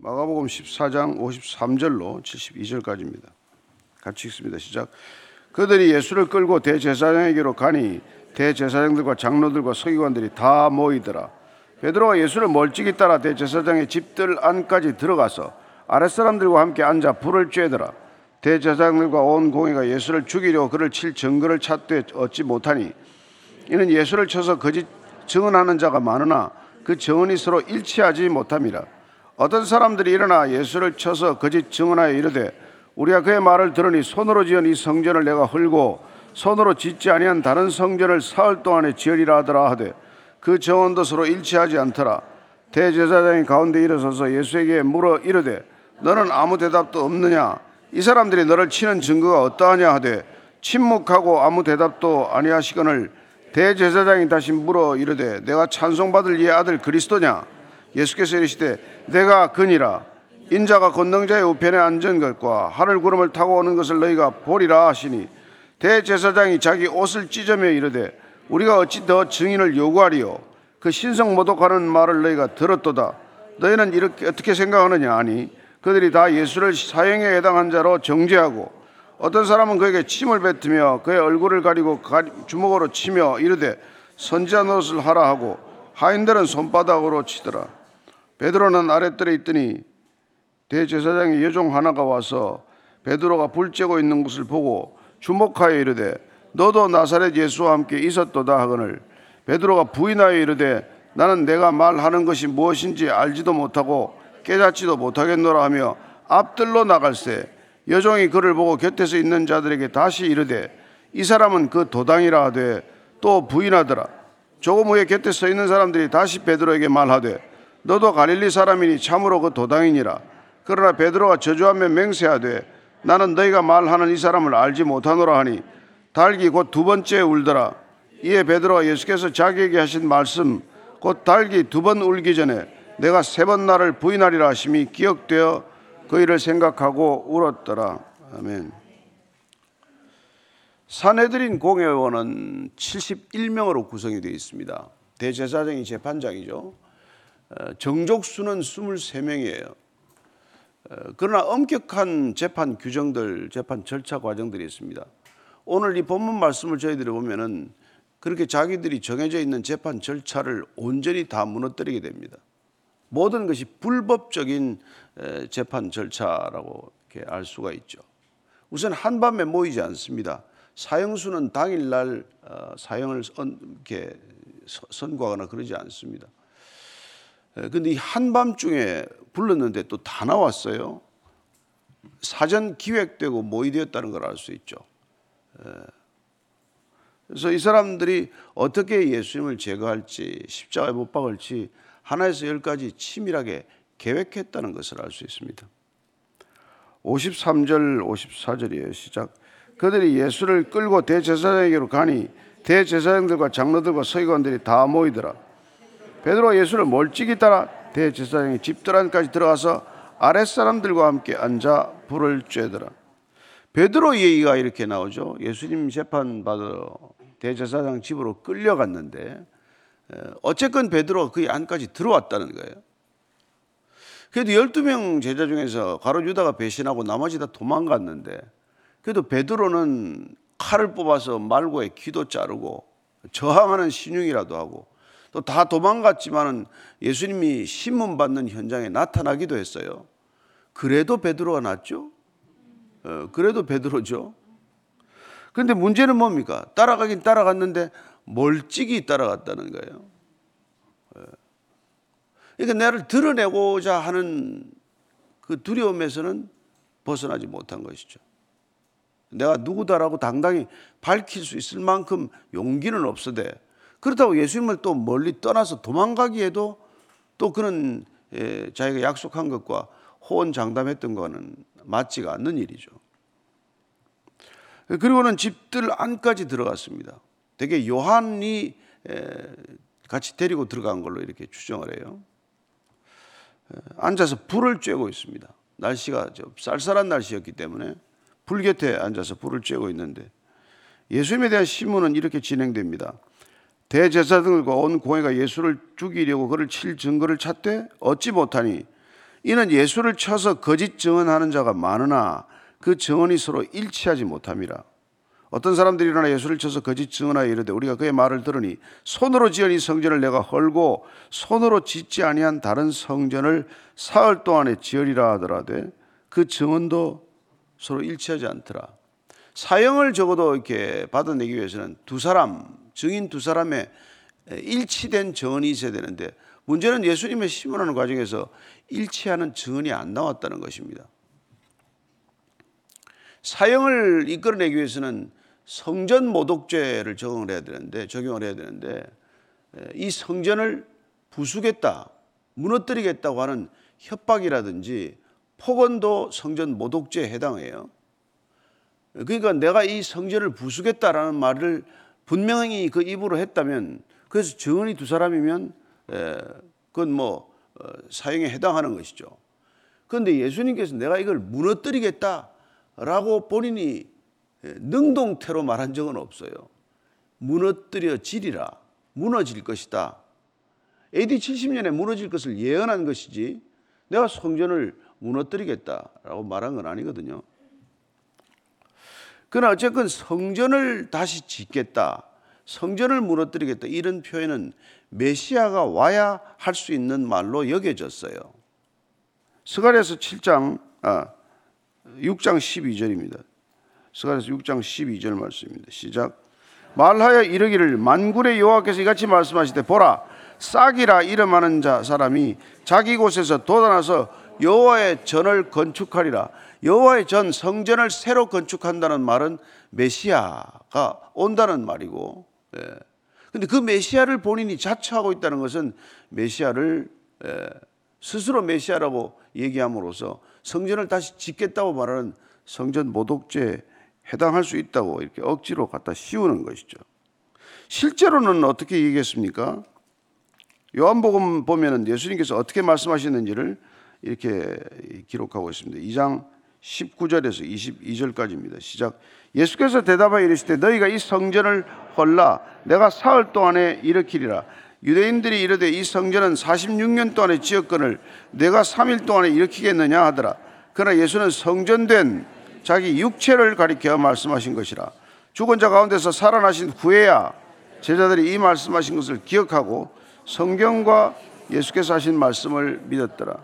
마가복음 14장 53절로 72절까지입니다. 같이 읽습니다. 시작. 그들이 예수를 끌고 대제사장에게로 가니 대제사장들과 장로들과 서기관들이 다 모이더라. 베드로가 예수를 멀찍이 따라 대제사장의 집들 안까지 들어가서 아랫사람들과 함께 앉아 불을 쬐더라. 대제사장들과 온 공회가 예수를 죽이려 그를 칠 증거를 찾되 얻지 못하니 이는 예수를 쳐서 거짓 증언하는 자가 많으나 그 증언이 서로 일치하지 못함이라. 어떤 사람들이 일어나 예수를 쳐서 거짓 증언하여 이르되 우리가 그의 말을 들으니 손으로 지은 이 성전을 내가 헐고 손으로 짓지 아니한 다른 성전을 사흘 동안에 지으리라 하더라 하되 그 정언도 서로 일치하지 않더라. 대제사장이 가운데 일어서서 예수에게 물어 이르되 너는 아무 대답도 없느냐? 이 사람들이 너를 치는 증거가 어떠하냐? 하되 침묵하고 아무 대답도 아니하시거늘 대제사장이 다시 물어 이르되 내가 찬송받을 이의 아들 그리스도냐 예수께서 이르시되 내가 그니라. 인자가 권능자의 우편에 앉은 것과 하늘 구름을 타고 오는 것을 너희가 보리라 하시니 대제사장이 자기 옷을 찢으며 이르되 우리가 어찌 더 증인을 요구하리요? 그 신성 모독하는 말을 너희가 들었도다. 너희는 이렇게 어떻게 생각하느냐 아니 그들이 다 예수를 사형에 해당한 자로 정죄하고 어떤 사람은 그에게 침을 뱉으며 그의 얼굴을 가리고 주먹으로 치며 이르되 선지자 노릇을 하라 하고 하인들은 손바닥으로 치더라 베드로는 아랫뜰에 있더니 대제사장의 여종 하나가 와서 베드로가 불 쬐고 있는 것을 보고 주목하여 이르되 너도 나사렛 예수와 함께 있었도다 하거늘. 베드로가 부인하여 이르되 나는 내가 말하는 것이 무엇인지 알지도 못하고 깨닫지도 못하겠노라 하며 앞들로 나갈새 여종이 그를 보고 곁에서 있는 자들에게 다시 이르되 이 사람은 그 도당이라 하되 또 부인하더라. 조금 후에 곁에 서 있는 사람들이 다시 베드로에게 말하되 너도 갈릴리 사람이니 참으로 그 도당이니라. 그러나 베드로가 저주하며 맹세하되 나는 너희가 말하는 이 사람을 알지 못하노라 하니 달기 곧 두 번째 울더라. 이에 베드로가 예수께서 자기에게 하신 말씀 곧 달기 두 번 울기 전에 내가 세 번 나를 부인하리라 하심이 기억되어 그 일을 생각하고 울었더라. 아멘. 사내들인 공회원은 71명으로 구성이 되어 있습니다. 대제사장이 재판장이죠. 어, 정족수는 23명이에요 그러나 엄격한 재판 규정들, 재판 절차 과정들이 있습니다. 오늘 이 본문 말씀을 저희들이 보면은 그렇게 자기들이 정해져 있는 재판 절차를 온전히 다 무너뜨리게 됩니다. 모든 것이 불법적인 재판 절차라고 이렇게 알 수가 있죠. 우선 한밤에 모이지 않습니다. 사형수는 당일날 어, 사형을 이렇게 선고하거나 그러지 않습니다. 근데 이 한밤중에 불렀는데 또 다 나왔어요. 사전 기획되고 모의되었다는 걸 알 수 있죠. 그래서 이 사람들이 어떻게 예수님을 제거할지 십자가에 못 박을지 하나에서 열까지 치밀하게 계획했다는 것을 알 수 있습니다. 53절 54절이에요. 시작. 그들이 예수를 끌고 대제사장에게로 가니 대제사장들과 장로들과 서기관들이 다 모이더라. 베드로가 예수를 멀찍이 따라 대제사장의 집들 안까지 들어가서 아랫사람들과 함께 앉아 불을 쬐더라. 베드로 얘기가 이렇게 나오죠. 예수님 재판 받으러 대제사장 집으로 끌려갔는데 어쨌건 베드로가 그 안까지 들어왔다는 거예요. 그래도 12명 제자 중에서 가로 유다가 배신하고 나머지 다 도망갔는데 그래도 베드로는 칼을 뽑아서 말고의 귀도 자르고 저항하는 신용이라도 하고 또 다 도망갔지만은 예수님이 신문 받는 현장에 나타나기도 했어요. 그래도 베드로가 낫죠? 어, 그래도 베드로죠. 그런데 문제는 뭡니까? 따라가긴 따라갔는데 멀찍이 따라갔다는 거예요. 어. 그러니까 나를 드러내고자 하는 그 두려움에서는 벗어나지 못한 것이죠. 내가 누구다라고 당당히 밝힐 수 있을 만큼 용기는 없어대 그렇다고 예수님을 또 멀리 떠나서 도망가기에도 또 그런 예, 자기가 약속한 것과 호언장담했던 거는 맞지가 않는 일이죠. 그리고는 집들 안까지 들어갔습니다. 되게 요한이 같이 데리고 들어간 걸로 이렇게 추정을 해요. 앉아서 불을 쬐고 있습니다. 날씨가 쌀쌀한 날씨였기 때문에 불 곁에 앉아서 불을 쬐고 있는데 예수님에 대한 신문은 이렇게 진행됩니다. 대제사장들과 온 공회가 예수를 죽이려고 그를 칠 증거를 찾되 얻지 못하니 이는 예수를 쳐서 거짓 증언하는 자가 많으나 그 증언이 서로 일치하지 못함이라. 어떤 사람들이 일어나 예수를 쳐서 거짓 증언하여 이르되 우리가 그의 말을 들으니 손으로 지은 이 성전을 내가 헐고 손으로 짓지 아니한 다른 성전을 사흘 동안에 지으리라 하더라되 그 증언도 서로 일치하지 않더라. 사형을 적어도 이렇게 받아내기 위해서는 두 사람 증인 두 사람의 일치된 증언이 있어야 되는데 문제는 예수님의 신문하는 과정에서 일치하는 증언이 안 나왔다는 것입니다. 사형을 이끌어내기 위해서는 성전 모독죄를 적용을 해야 되는데 적용을 해야 되는데 이 성전을 부수겠다, 무너뜨리겠다고 하는 협박이라든지 폭언도 성전 모독죄에 해당해요. 그러니까 내가 이 성전을 부수겠다라는 말을 분명히 그 입으로 했다면 그래서 증언이 두 사람이면 그건 뭐 어, 사형에 해당하는 것이죠. 그런데 예수님께서 내가 이걸 무너뜨리겠다라고 본인이 능동태로 말한 적은 없어요. 무너뜨려지리라. 무너질 것이다. AD 70년에 무너질 것을 예언한 것이지 내가 성전을 무너뜨리겠다라고 말한 건 아니거든요. 그러나 어쨌건 성전을 다시 짓겠다. 성전을 무너뜨리겠다. 이런 표현은 메시아가 와야 할 수 있는 말로 여겨졌어요. 스가랴서 7장 아 6장 12절입니다. 스가랴서 6장 12절 말씀입니다. 시작. 말하여 이르기를 만군의 여호와께서 이같이 말씀하시되 보라 싹이라 이름하는 자 사람이 자기 곳에서 돋아나서 여호와의 전을 건축하리라. 여호와의 전 성전을 새로 건축한다는 말은 메시아가 온다는 말이고, 예. 근데 그 메시아를 본인이 자처하고 있다는 것은 메시아를 예, 스스로 메시아라고 얘기함으로써 성전을 다시 짓겠다고 말하는 성전 모독죄에 해당할 수 있다고 이렇게 억지로 갖다 씌우는 것이죠. 실제로는 어떻게 얘기했습니까? 요한복음 보면은 예수님께서 어떻게 말씀하시는지를 이렇게 기록하고 있습니다. 2장 19절에서 22절까지입니다. 시작. 예수께서 대답하여 이르시되 너희가 이 성전을 헐라 내가 사흘 동안에 일으키리라. 유대인들이 이르되 이 성전은 46년 동안에 지었거늘 내가 3일 동안에 일으키겠느냐 하더라. 그러나 예수는 성전된 자기 육체를 가리켜 말씀하신 것이라. 죽은 자 가운데서 살아나신 후에야 제자들이 이 말씀하신 것을 기억하고 성경과 예수께서 하신 말씀을 믿었더라.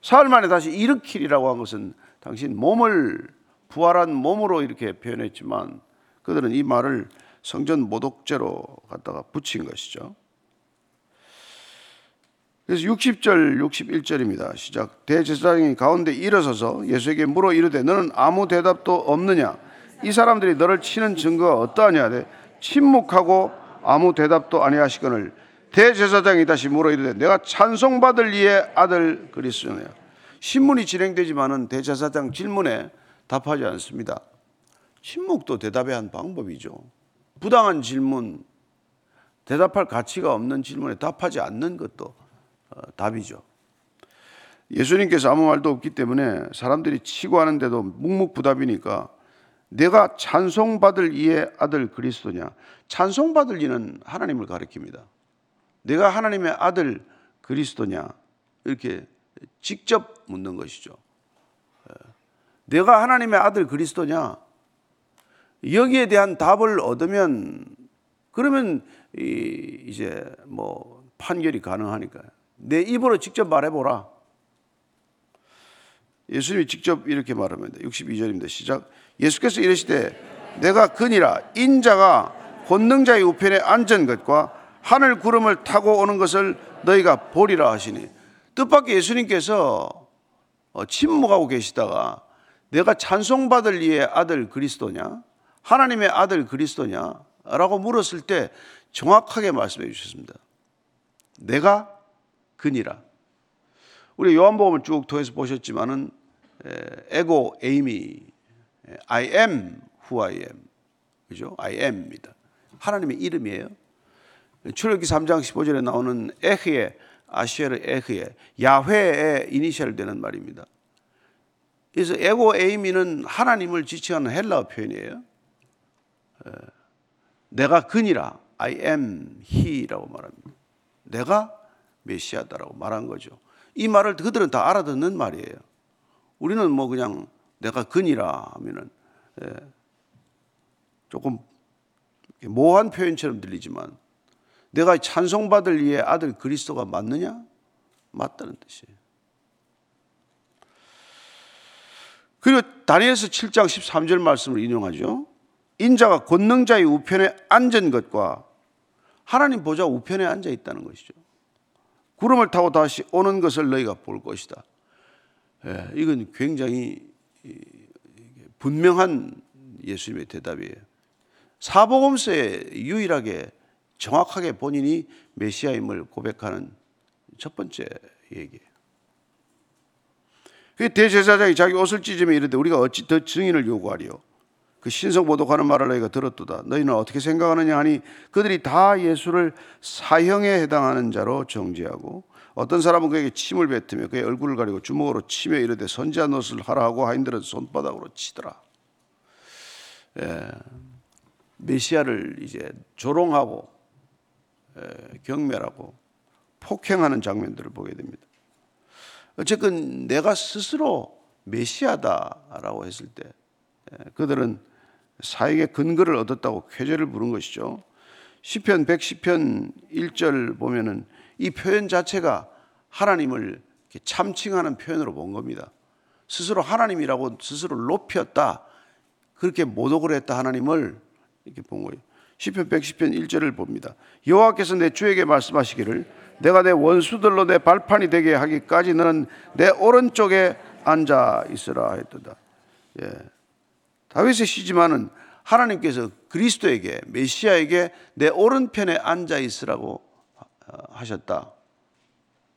사흘 만에 다시 일으키리라고 한 것은 당신 몸을 부활한 몸으로 이렇게 표현했지만 그들은 이 말을 성전 모독죄로 갖다가 붙인 것이죠. 그래서 60절, 61절입니다. 시작. 대제사장이 가운데 일어서서 예수에게 물어 이르되 너는 아무 대답도 없느냐? 이 사람들이 너를 치는 증거가 어떠하냐? 네, 침묵하고 아무 대답도 아니하시거늘 대제사장이 다시 물어 이르되 내가 찬송받을 이의 아들 그리스도냐? 신문이 진행되지만은 대제사장 질문에 답하지 않습니다. 침묵도 대답의 한 방법이죠. 부당한 질문, 대답할 가치가 없는 질문에 답하지 않는 것도 어, 답이죠. 예수님께서 아무 말도 없기 때문에 사람들이 치고 하는데도 묵묵부답이니까 내가 찬송받을 이의 아들 그리스도냐? 찬송받을 이는 하나님을 가리킵니다. 내가 하나님의 아들 그리스도냐? 이렇게 직접 묻는 것이죠. 예. 내가 하나님의 아들 그리스도냐? 여기에 대한 답을 얻으면 그러면 이제 뭐 판결이 가능하니까요. 내 입으로 직접 말해보라. 예수님이 직접 이렇게 말합니다. 62절입니다. 시작. 예수께서 이르시되 내가 그니라 인자가 권능자의 우편에 앉은 것과 하늘 구름을 타고 오는 것을 너희가 보리라 하시니 뜻밖의 예수님께서 어, 침묵하고 계시다가 내가 찬송받을 이의 아들 그리스도냐? 하나님의 아들 그리스도냐? 라고 물었을 때 정확하게 말씀해 주셨습니다. 내가 그니라. 우리 요한복음을 쭉 통해서 보셨지만은 에고 에이미 I am who I am. 그죠? I am입니다. 하나님의 이름이에요. 출애굽기 3장 15절에 나오는 에흐의 아시에르 에흐의 야훼의 이니셜 되는 말입니다. 그래서 에고 에이미는 하나님을 지칭하는 헬라어 표현이에요. 내가 그니라 I am he라고 말합니다. 내가 메시아다라고 말한 거죠. 이 말을 그들은 다 알아듣는 말이에요. 우리는 뭐 그냥 내가 근이라 하면은 예, 조금 모호한 표현처럼 들리지만 내가 찬송받을 이의 아들 그리스도가 맞느냐? 맞다는 뜻이에요. 그리고 다니엘서 7장 13절 말씀을 인용하죠. 인자가 권능자의 우편에 앉은 것과 하나님 보좌 우편에 앉아 있다는 것이죠. 구름을 타고 다시 오는 것을 너희가 볼 것이다. 예, 이건 굉장히 분명한 예수님의 대답이에요. 사복음서에 유일하게 정확하게 본인이 메시아임을 고백하는 첫 번째 얘기예요. 그 대제사장이 자기 옷을 찢으며 이르되 우리가 어찌 더 증인을 요구하리요? 그 신성 모독하는 말을 너희가 들었도다. 너희는 어떻게 생각하느냐 하니 그들이 다 예수를 사형에 해당하는 자로 정죄하고 어떤 사람은 그에게 침을 뱉으며 그의 얼굴을 가리고 주먹으로 치며 이르되 선지한 옷을 하라 하고 하인들은 손바닥으로 치더라. 예, 메시아를 이제 조롱하고 예, 경멸하고 폭행하는 장면들을 보게 됩니다. 어쨌든 내가 스스로 메시아다라고 했을 때 그들은 사역의 근거를 얻었다고 쾌재를 부른 것이죠. 시편 110편 1절 보면은 이 표현 자체가 하나님을 참칭하는 표현으로 본 겁니다. 스스로 하나님이라고 스스로 높였다. 그렇게 모독을 했다 하나님을 이렇게 본 거예요. 시편 110편 1절을 봅니다. 여호와께서 내 주에게 말씀하시기를 내가 내 원수들로 내 발판이 되게 하기까지 너는 내 오른쪽에 앉아 있으라 했도다. 예. 다윗의 시지만은 하나님께서 그리스도에게 메시아에게 내 오른편에 앉아 있으라고 어, 하셨다.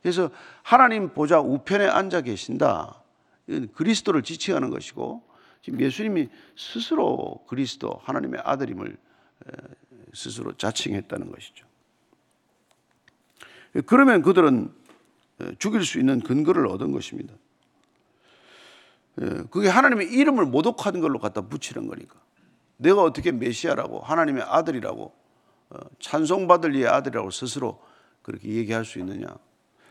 그래서 하나님 보좌 우편에 앉아 계신다. 이건 그리스도를 지칭하는 것이고 지금 예수님이 스스로 그리스도 하나님의 아들임을 스스로 자칭했다는 것이죠. 그러면 그들은 죽일 수 있는 근거를 얻은 것입니다. 그게 하나님의 이름을 모독하는 걸로 갖다 붙이는 거니까. 내가 어떻게 메시아라고 하나님의 아들이라고 어, 찬송받을 이의 아들이라고 스스로 그렇게 얘기할 수 있느냐.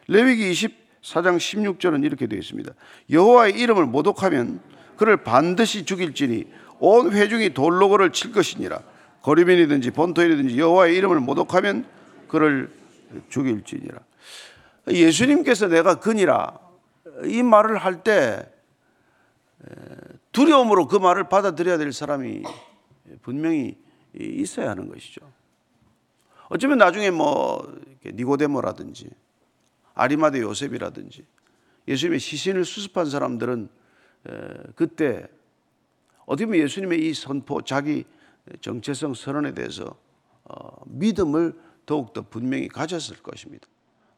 레위기 24장 16절은 이렇게 되어 있습니다. 여호와의 이름을 모독하면 그를 반드시 죽일지니 온 회중이 돌로 그를 칠 것이니라. 거리민이든지 본토인이든지 여호와의 이름을 모독하면 그를 죽일지니라. 예수님께서 내가 근이라 이 말을 할 때 두려움으로 그 말을 받아들여야 될 사람이 분명히 있어야 하는 것이죠. 어쩌면 나중에 뭐 니고데모라든지 아리마데 요셉이라든지 예수님의 시신을 수습한 사람들은 그때 어떻게 보면 예수님의 이 선포, 자기 정체성 선언에 대해서 어, 믿음을 더욱더 분명히 가졌을 것입니다.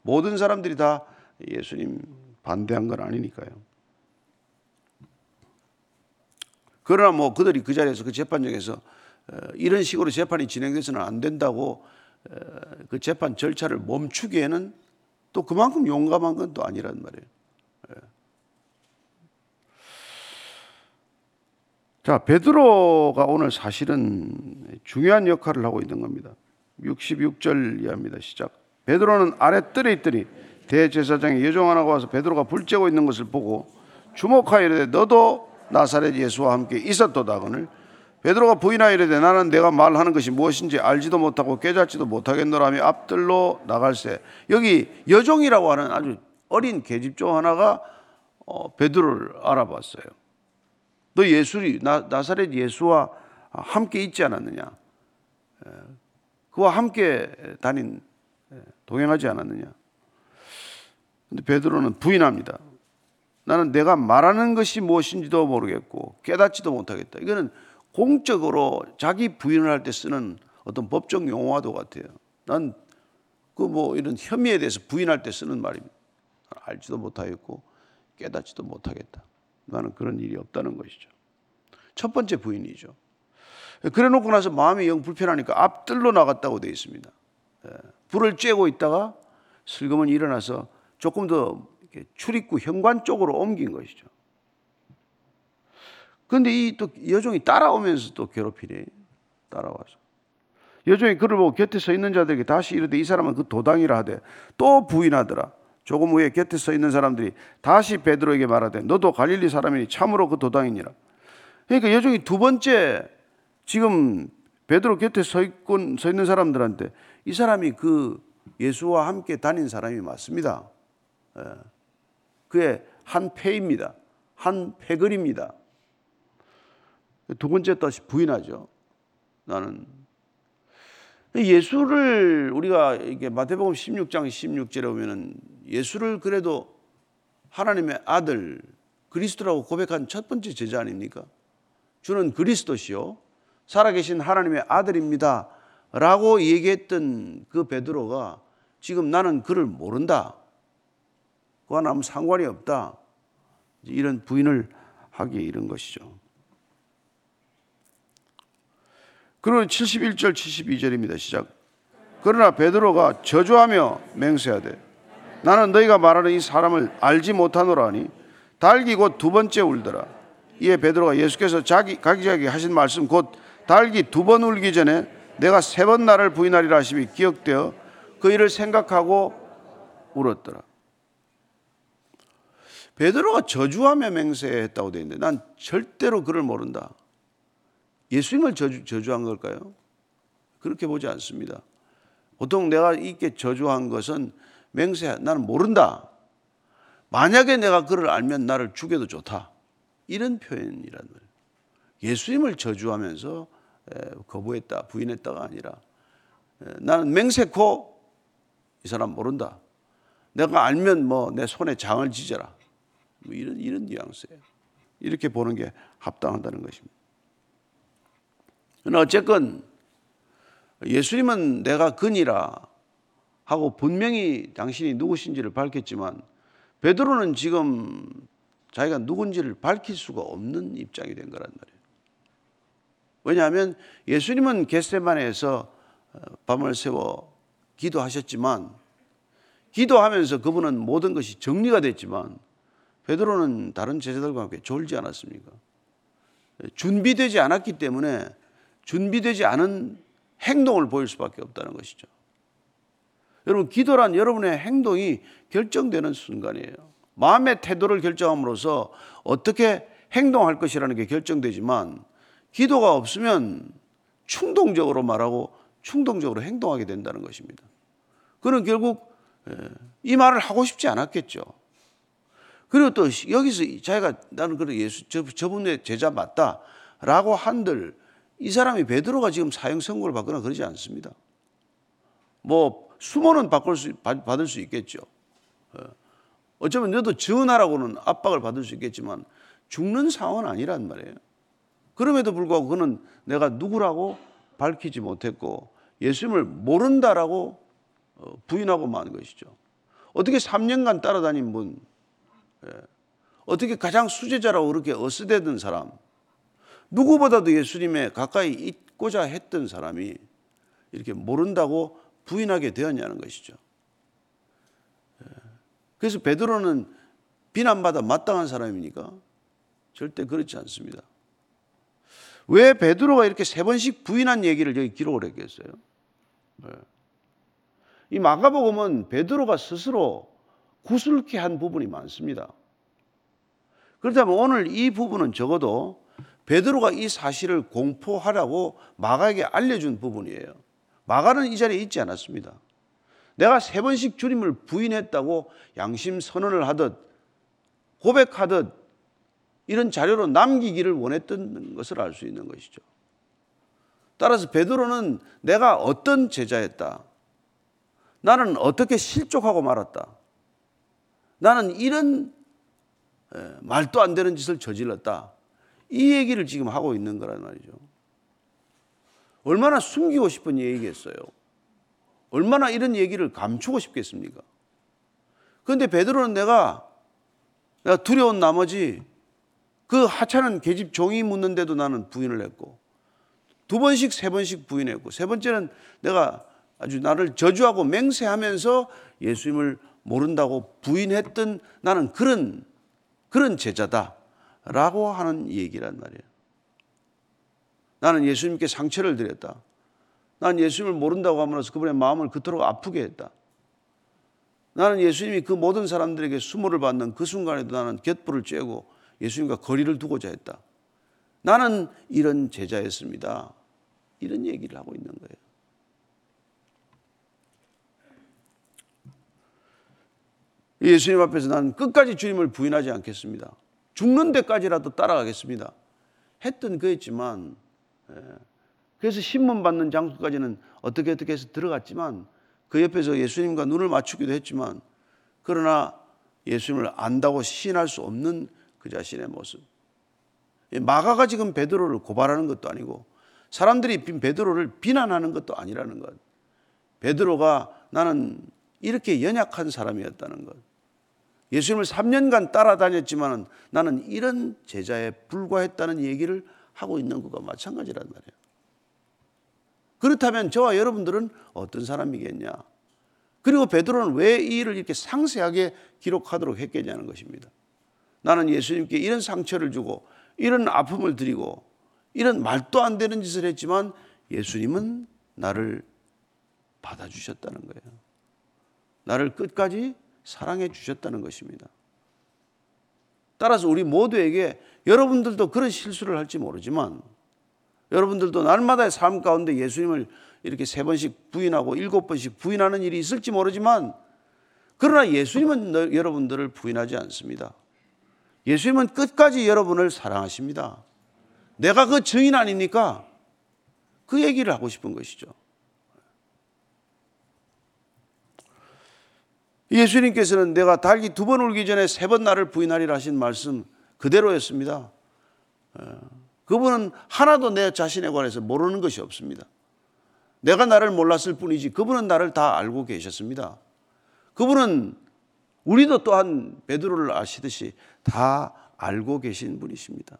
모든 사람들이 다 예수님 반대한 건 아니니까요. 그러나 뭐 그들이 그 자리에서 그 재판정에서 어, 이런 식으로 재판이 진행돼서는 안 된다고 어, 그 재판 절차를 멈추기에는 또 그만큼 용감한 건 또 아니란 말이에요. 자, 베드로가 오늘 사실은 중요한 역할을 하고 있는 겁니다. 66절 이하입니다. 시작. 베드로는 아래 뜰에 있더니 대제사장이 여종 하나가 와서 베드로가 불 쬐고 있는 것을 보고 주목하여 이르되 너도 나사렛 예수와 함께 있었도다 거늘 베드로가 부인하여 이르되 나는 내가 말하는 것이 무엇인지 알지도 못하고 깨닫지도 못하겠노라며 앞들로 나갈새 여기 여종이라고 하는 아주 어린 계집종 하나가 어, 베드로를 알아봤어요. 너 예수리 나, 나사렛 예수와 함께 있지 않았느냐? 그와 함께 다닌 동행하지 않았느냐? 근데 베드로는 부인합니다. 나는 내가 말하는 것이 무엇인지도 모르겠고 깨닫지도 못하겠다. 이거는 공적으로 자기 부인을 할 때 쓰는 어떤 법적 용어와도 같아요. 난 그 뭐 이런 혐의에 대해서 부인할 때 쓰는 말입니다. 알지도 못하겠고 깨닫지도 못하겠다. 나는 그런 일이 없다는 것이죠. 첫 번째 부인이죠. 그래 놓고 나서 마음이 영 불편하니까 앞들로 나갔다고 되어 있습니다. 예. 불을 쬐고 있다가 슬그머니 일어나서 조금 더 출입구 현관 쪽으로 옮긴 것이죠. 그런데 이 또 여종이 따라오면서 또 괴롭히네. 따라와서. 여종이 그를 보고 곁에 서 있는 자들에게 다시 이르되 이 사람은 그 도당이라 하되 또 부인하더라. 조금 후에 곁에 서 있는 사람들이 다시 베드로에게 말하되 너도 갈릴리 사람이니 참으로 그 도당이니라. 그러니까 여종이 두 번째 지금 베드로 곁에 서 있고 서 있는 사람들한테 이 사람이 그 예수와 함께 다닌 사람이 맞습니다. 예. 그의 한 패입니다. 한 패거리입니다. 두 번째 다시 부인하죠. 나는 예수를 우리가 이게 마태복음 16장 16절에 보면은 예수를 그래도 하나님의 아들 그리스도라고 고백한 첫 번째 제자 아닙니까? 주는 그리스도시요 살아계신 하나님의 아들입니다. 라고 얘기했던 그 베드로가 지금 나는 그를 모른다. 그와 아무 상관이 없다. 이런 부인을 하기에 이른 것이죠. 그리고 71절 72절입니다. 시작. 그러나 베드로가 저주하며 맹세하되 나는 너희가 말하는 이 사람을 알지 못하노라 하니 달기 곧 두 번째 울더라. 이에 베드로가 예수께서 자기 각기자기 하신 말씀 곧 달기 두 번 울기 전에 내가 세 번 나를 부인하리라 하심이 기억되어 그 일을 생각하고 울었더라. 베드로가 저주하며 맹세했다고 되어 있는데 난 절대로 그를 모른다. 예수님을 저주, 저주한 걸까요? 그렇게 보지 않습니다. 보통 내가 이렇게 저주한 것은 맹세, 나는 모른다. 만약에 내가 그를 알면 나를 죽여도 좋다. 이런 표현이란 말이에요. 예수님을 저주하면서 거부했다, 부인했다가 아니라 나는 맹세코 이 사람 모른다. 내가 알면 뭐 내 손에 장을 지져라. 뭐 이런 이런 뉘앙스예요. 이렇게 보는 게 합당하다는 것입니다. 어쨌건 예수님은 내가 근이라 하고 분명히 당신이 누구신지를 밝혔지만 베드로는 지금 자기가 누군지를 밝힐 수가 없는 입장이 된 거란 말이에요. 왜냐하면 예수님은 겟세만에서 어, 밤을 새워 기도하셨지만 기도하면서 그분은 모든 것이 정리가 됐지만 베드로는 다른 제자들과 함께 졸지 않았습니까? 준비되지 않았기 때문에 준비되지 않은 행동을 보일 수밖에 없다는 것이죠. 여러분, 기도란 여러분의 행동이 결정되는 순간이에요. 마음의 태도를 결정함으로써 어떻게 행동할 것이라는 게 결정되지만 기도가 없으면 충동적으로 말하고 충동적으로 행동하게 된다는 것입니다. 그는 결국 예, 이 말을 하고 싶지 않았겠죠. 그리고 또 여기서 자기가 나는 그래 예수 저, 저분의 제자 맞다라고 한들 이 사람이 베드로가 지금 사형 선고를 받거나 그러지 않습니다. 뭐 수모는 받을 수, 받을 수 있겠죠. 어. 어쩌면 너도 전하라고는 압박을 받을 수 있겠지만 죽는 상황은 아니란 말이에요. 그럼에도 불구하고 그는 내가 누구라고 밝히지 못했고 예수님을 모른다라고 어, 부인하고 만 것이죠. 어떻게 3년간 따라다닌 분, 예. 어떻게 가장 수제자라고 그렇게 어스대던 사람, 누구보다도 예수님에 가까이 있고자 했던 사람이 이렇게 모른다고 부인하게 되었냐는 것이죠. 예. 그래서 베드로는 비난받아 마땅한 사람입니까? 절대 그렇지 않습니다. 왜 베드로가 이렇게 세 번씩 부인한 얘기를 여기 기록을 했겠어요? 네. 이 마가복음은 베드로가 스스로 구슬케 한 부분이 많습니다. 그렇다면 오늘 이 부분은 적어도 베드로가 이 사실을 공포하라고 마가에게 알려준 부분이에요. 마가는 이 자리에 있지 않았습니다. 내가 세 번씩 주님을 부인했다고 양심 선언을 하듯 고백하듯 이런 자료로 남기기를 원했던 것을 알 수 있는 것이죠. 따라서 베드로는 내가 어떤 제자였다. 나는 어떻게 실족하고 말았다. 나는 이런 말도 안 되는 짓을 저질렀다. 이 얘기를 지금 하고 있는 거란 말이죠. 얼마나 숨기고 싶은 얘기겠어요. 얼마나 이런 얘기를 감추고 싶겠습니까? 그런데 베드로는 내가, 내가 두려운 나머지 그 하찮은 계집 종이 묻는데도 나는 부인을 했고 두 번씩 세 번씩 부인했고 세 번째는 내가 아주 나를 저주하고 맹세하면서 예수님을 모른다고 부인했던 나는 그런 그런 제자다. 라고 하는 얘기란 말이에요. 나는 예수님께 상처를 드렸다. 난 예수님을 모른다고 하면서 그분의 마음을 그토록 아프게 했다. 나는 예수님이 그 모든 사람들에게 수모를 받는 그 순간에도 나는 곁불을 쬐고 예수님과 거리를 두고자 했다. 나는 이런 제자였습니다. 이런 얘기를 하고 있는 거예요. 예수님 앞에서 나는 끝까지 주님을 부인하지 않겠습니다. 죽는 데까지라도 따라가겠습니다. 했던 거였지만, 예. 그래서 신문 받는 장소까지는 어떻게 어떻게 해서 들어갔지만, 그 옆에서 예수님과 눈을 맞추기도 했지만, 그러나 예수님을 안다고 시인할 수 없는 그 자신의 모습. 마가가 지금 베드로를 고발하는 것도 아니고 사람들이 베드로를 비난하는 것도 아니라는 것. 베드로가 나는 이렇게 연약한 사람이었다는 것. 예수님을 3년간 따라다녔지만 나는 이런 제자에 불과했다는 얘기를 하고 있는 것과 마찬가지란 말이에요. 그렇다면 저와 여러분들은 어떤 사람이겠냐? 그리고 베드로는 왜 이 일을 이렇게 상세하게 기록하도록 했겠냐는 것입니다. 나는 예수님께 이런 상처를 주고 이런 아픔을 드리고 이런 말도 안 되는 짓을 했지만 예수님은 나를 받아주셨다는 거예요. 나를 끝까지 사랑해 주셨다는 것입니다. 따라서 우리 모두에게 여러분들도 그런 실수를 할지 모르지만 여러분들도 날마다의 삶 가운데 예수님을 이렇게 세 번씩 부인하고 일곱 번씩 부인하는 일이 있을지 모르지만 그러나 예수님은 여러분들을 부인하지 않습니다. 예수님은 끝까지 여러분을 사랑하십니다. 내가 그 증인 아닙니까? 그 얘기를 하고 싶은 것이죠. 예수님께서는 내가 닭이 두번 울기 전에 세 번 나를 부인하리라 하신 말씀 그대로였습니다. 어, 그분은 하나도 내 자신에 관해서 모르는 것이 없습니다. 내가 나를 몰랐을 뿐이지 그분은 나를 다 알고 계셨습니다. 그분은 우리도 또한 베드로를 아시듯이 다 알고 계신 분이십니다.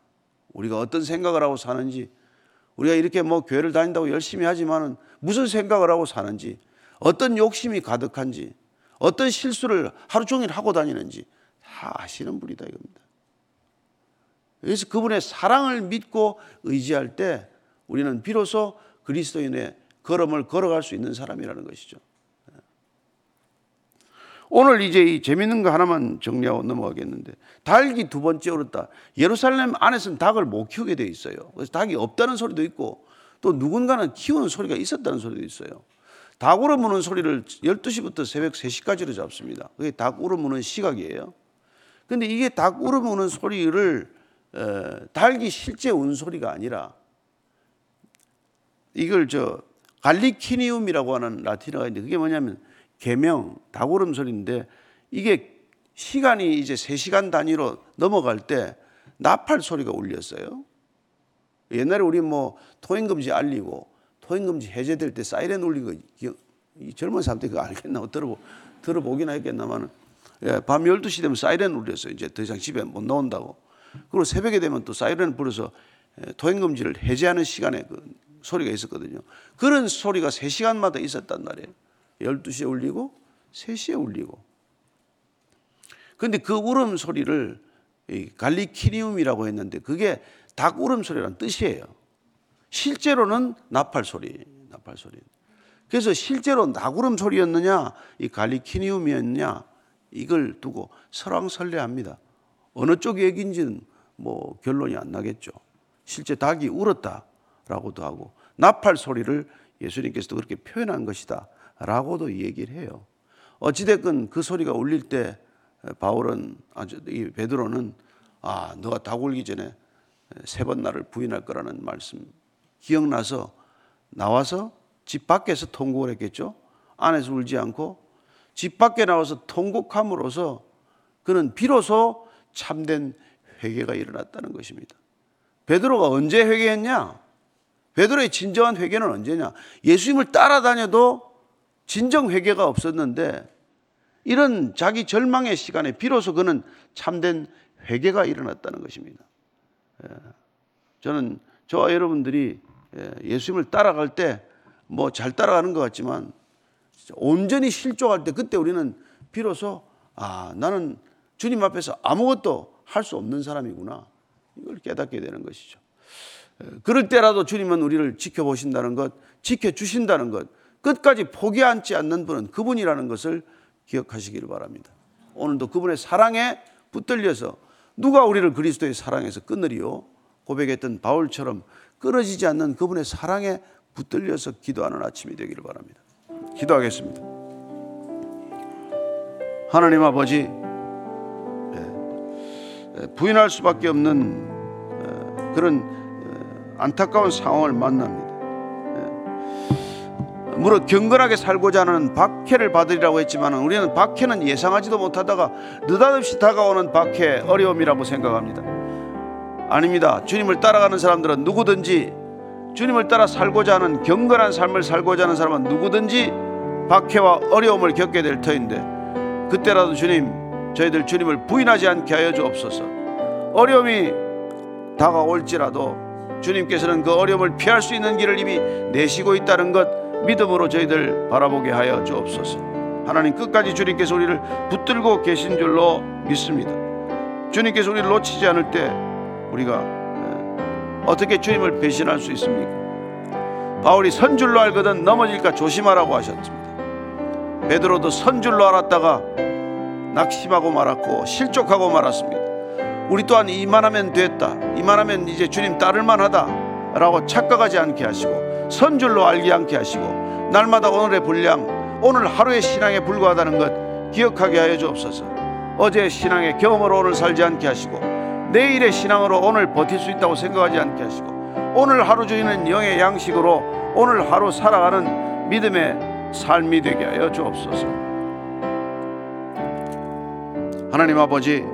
우리가 어떤 생각을 하고 사는지 우리가 이렇게 뭐 교회를 다닌다고 열심히 하지만은 무슨 생각을 하고 사는지 어떤 욕심이 가득한지 어떤 실수를 하루 종일 하고 다니는지 다 아시는 분이다 이겁니다. 그래서 그분의 사랑을 믿고 의지할 때 우리는 비로소 그리스도인의 걸음을 걸어갈 수 있는 사람이라는 것이죠. 오늘 이제 이 재밌는 거 하나만 정리하고 넘어가겠는데 닭이 두 번째 오르다. 예루살렘 안에서는 닭을 못 키우게 돼 있어요. 그래서 닭이 없다는 소리도 있고 또 누군가는 키우는 소리가 있었다는 소리도 있어요. 닭 울어무는 소리를 12시부터 새벽 3시까지로 잡습니다. 그게 닭 울어무는 시각이에요. 근데 이게 닭 울어무는 소리를 어, 닭이 실제 운 소리가 아니라 이걸 저 갈리키니움이라고 하는 라틴어가 있는데 그게 뭐냐면 개명 닭 울음 소리인데 이게 시간이 이제 3시간 단위로 넘어갈 때 나팔 소리가 울렸어요. 옛날에 우리 뭐 토행금지 알리고 토행금지 해제될 때 사이렌 울린 거이 젊은 사람들이 그거 알겠나 들어보, 들어보긴 했겠나마는 예, 밤 12시 되면 사이렌 울렸어요. 이제 더 이상 집에 못 나온다고. 그리고 새벽에 되면 또 사이렌 불어서 예, 토행금지를 해제하는 시간에 그 소리가 있었거든요. 그런 소리가 3시간마다 있었단 말이에요. 12시에 울리고 3시에 울리고. 근데 그 울음 소리를 갈리키니움이라고 했는데 그게 닭 울음 소리란 뜻이에요. 실제로는 나팔 소리, 나팔 소리. 그래서 실제로 나구름 소리였느냐, 이 갈리키니움이었냐, 이걸 두고 설왕설래합니다. 어느 쪽 얘기인지는 뭐 결론이 안 나겠죠. 실제 닭이 울었다라고도 하고 나팔 소리를 예수님께서도 그렇게 표현한 것이다 라고도 얘기를 해요. 어찌됐건 그 소리가 울릴 때 바울은, 이 베드로는 아, 너가 닭 울기 전에 세 번 나를 부인할 거라는 말씀 기억나서 나와서 집 밖에서 통곡을 했겠죠. 안에서 울지 않고 집 밖에 나와서 통곡함으로써 그는 비로소 참된 회개가 일어났다는 것입니다. 베드로가 언제 회개했냐? 베드로의 진정한 회개는 언제냐? 예수님을 따라다녀도 진정 회개가 없었는데 이런 자기 절망의 시간에 비로소 그는 참된 회개가 일어났다는 것입니다. 예. 저는 저와 여러분들이 예, 예수님을 따라갈 때 뭐 잘 따라가는 것 같지만 온전히 실족할 때 그때 우리는 비로소 아 나는 주님 앞에서 아무것도 할 수 없는 사람이구나 이걸 깨닫게 되는 것이죠. 그럴 때라도 주님은 우리를 지켜보신다는 것, 지켜주신다는 것, 끝까지 포기하지 않는 분은 그분이라는 것을 기억하시기를 바랍니다. 오늘도 그분의 사랑에 붙들려서 누가 우리를 그리스도의 사랑에서 끊으리요? 고백했던 바울처럼 끊어지지 않는 그분의 사랑에 붙들려서 기도하는 아침이 되기를 바랍니다. 기도하겠습니다. 하나님 아버지, 예, 부인할 수밖에 없는 어, 그런 어, 안타까운 상황을 만납니다. 예. 무릇 경건하게 살고자 하는 박해를 받으리라고 했지만 우리는 박해는 예상하지도 못하다가 느닷없이 다가오는 박해 어려움이라고 생각합니다. 아닙니다. 주님을 따라가는 사람들은 누구든지 주님을 따라 살고자 하는 경건한 삶을 살고자 하는 사람은 누구든지 박해와 어려움을 겪게 될 터인데 그때라도 주님 저희들 주님을 부인하지 않게 하여 주옵소서. 어려움이 다가올지라도 주님께서는 그 어려움을 피할 수 있는 길을 이미 내시고 있다는 것 믿음으로 저희들 바라보게 하여 주옵소서. 하나님 끝까지 주님께서 우리를 붙들고 계신 줄로 믿습니다. 주님께서 우리를 놓치지 않을 때 우리가 어떻게 주님을 배신할 수 있습니까? 바울이 선줄로 알거든 넘어질까 조심하라고 하셨습니다. 베드로도 선줄로 알았다가 낙심하고 말았고 실족하고 말았습니다. 우리 또한 이만하면 됐다. 이만하면 이제 주님 따를만 하다라고 착각하지 않게 하시고 선줄로 알지 않게 하시고 날마다 오늘의 분량 오늘 하루의 신앙에 불과하다는 것 기억하게 하여 주옵소서. 어제 신앙의 경험으로 오늘 살지 않게 하시고 내일의 신앙으로 오늘 버틸 수 있다고 생각하지 않게 하시고 오늘 하루 주이는 영의 양식으로 오늘 하루 살아가는 믿음의 삶이 되게 하여 주옵소서. 하나님 아버지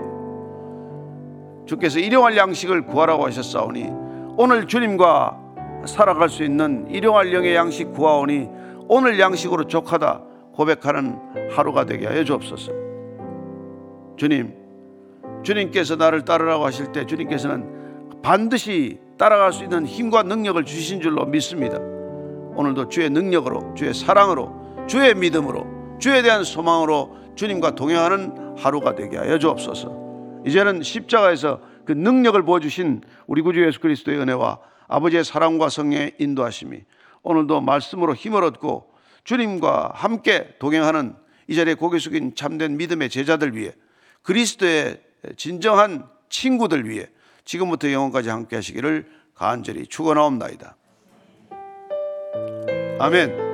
주께서 일용할 양식을 구하라고 하셨사오니 오늘 주님과 살아갈 수 있는 일용할 영의 양식 구하오니 오늘 양식으로 족하다 고백하는 하루가 되게 하여 주옵소서. 주님, 주님께서 나를 따르라고 하실 때 주님께서는 반드시 따라갈 수 있는 힘과 능력을 주신 줄로 믿습니다. 오늘도 주의 능력으로, 주의 사랑으로, 주의 믿음으로, 주에 대한 소망으로 주님과 동행하는 하루가 되게 하여 주옵소서. 이제는 십자가에서 그 능력을 보여주신 우리 구주 예수 그리스도의 은혜와 아버지의 사랑과 성령의 인도하심이 오늘도 말씀으로 힘을 얻고 주님과 함께 동행하는 이 자리에 고개 숙인 참된 믿음의 제자들 위해 그리스도의 진정한 친구들 위해 지금부터 영원까지 함께 하시기를 간절히 축원하옵나이다. 아멘.